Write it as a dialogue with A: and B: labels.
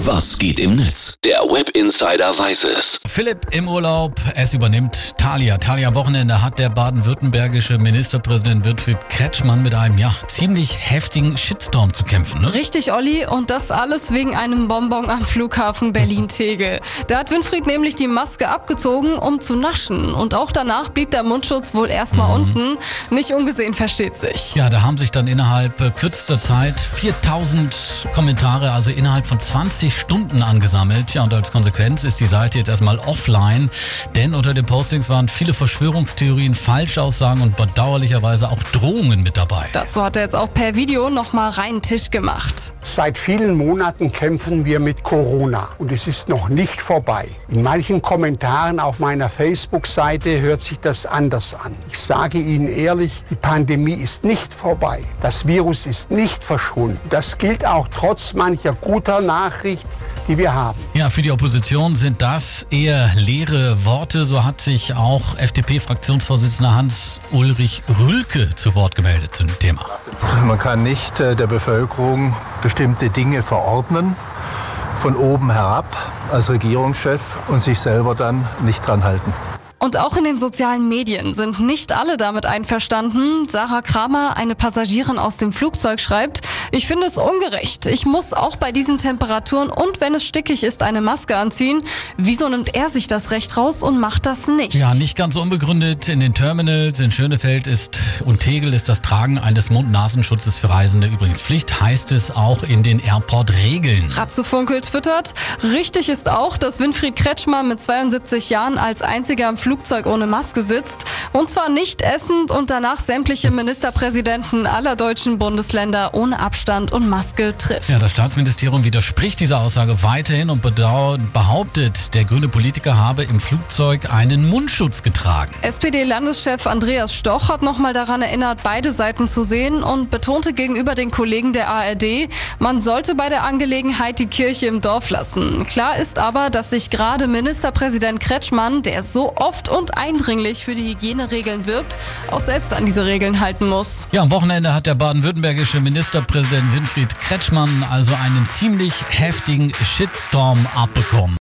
A: Was geht im Netz? Der Web Insider weiß es.
B: Philipp im Urlaub, es übernimmt Thalia. Thalia am Wochenende hat der baden-württembergische Ministerpräsident Winfried Kretschmann mit einem ja ziemlich heftigen Shitstorm zu kämpfen. Ne?
C: Richtig, Olli, und das alles wegen einem Bonbon am Flughafen Berlin-Tegel. Da hat Winfried nämlich die Maske abgezogen, um zu naschen. Und auch danach blieb der Mundschutz wohl erstmal mhm. unten. Nicht ungesehen, versteht sich.
B: Ja, da haben sich dann innerhalb kürzester Zeit 4000 Kommentare, also innerhalb von 20 Stunden angesammelt. Ja, und als Konsequenz ist die Seite jetzt erstmal offline, denn unter den Postings waren viele Verschwörungstheorien, Falschaussagen und bedauerlicherweise auch Drohungen mit dabei.
C: Dazu hat er jetzt auch per Video nochmal reinen Tisch gemacht.
D: Seit vielen Monaten kämpfen wir mit Corona und es ist noch nicht vorbei. In manchen Kommentaren auf meiner Facebook-Seite hört sich das anders an. Ich sage Ihnen ehrlich, die Pandemie ist nicht vorbei. Das Virus ist nicht verschwunden. Das gilt auch trotz mancher guter Nachrichten die wir haben.
B: Ja, für die Opposition sind das eher leere Worte. So hat sich auch FDP-Fraktionsvorsitzender Hans-Ulrich Rülke zu Wort gemeldet zum Thema.
E: Man kann nicht äh, der Bevölkerung bestimmte Dinge verordnen von oben herab als Regierungschef und sich selber dann nicht dran halten.
C: Und auch in den sozialen Medien sind nicht alle damit einverstanden. Sarah Kramer, eine Passagierin aus dem Flugzeug, schreibt, ich finde es ungerecht. Ich muss auch bei diesen Temperaturen und wenn es stickig ist, eine Maske anziehen. Wieso nimmt er sich das Recht raus und macht das nicht?
B: Ja, nicht ganz unbegründet. In den Terminals in Schönefeld ist und Tegel ist das Tragen eines Mund-Nasenschutzes für Reisende übrigens Pflicht, heißt es auch in den Airport-Regeln.
C: Ratzefunkel twittert, richtig ist auch, dass Winfried Kretschmann mit 72 Jahren als einziger am Flugzeug ohne Maske sitzt. Und zwar nicht essend und danach sämtliche Ministerpräsidenten aller deutschen Bundesländer ohne Abstand und Maske trifft.
B: Ja, das Staatsministerium widerspricht dieser Aussage weiterhin und behauptet, der grüne Politiker habe im Flugzeug einen Mundschutz getragen.
C: SPD-Landeschef Andreas Stoch hat nochmal daran erinnert, beide Seiten zu sehen und betonte gegenüber den Kollegen der ARD, man sollte bei der Angelegenheit die Kirche im Dorf lassen. Klar ist aber, dass sich gerade Ministerpräsident Kretschmann, der so oft und eindringlich für die Hygieneregeln wirbt, auch selbst an diese Regeln halten muss.
B: Ja, am Wochenende hat der baden-württembergische Ministerpräsident Winfried Kretschmann also einen ziemlich heftigen Shitstorm abbekommen.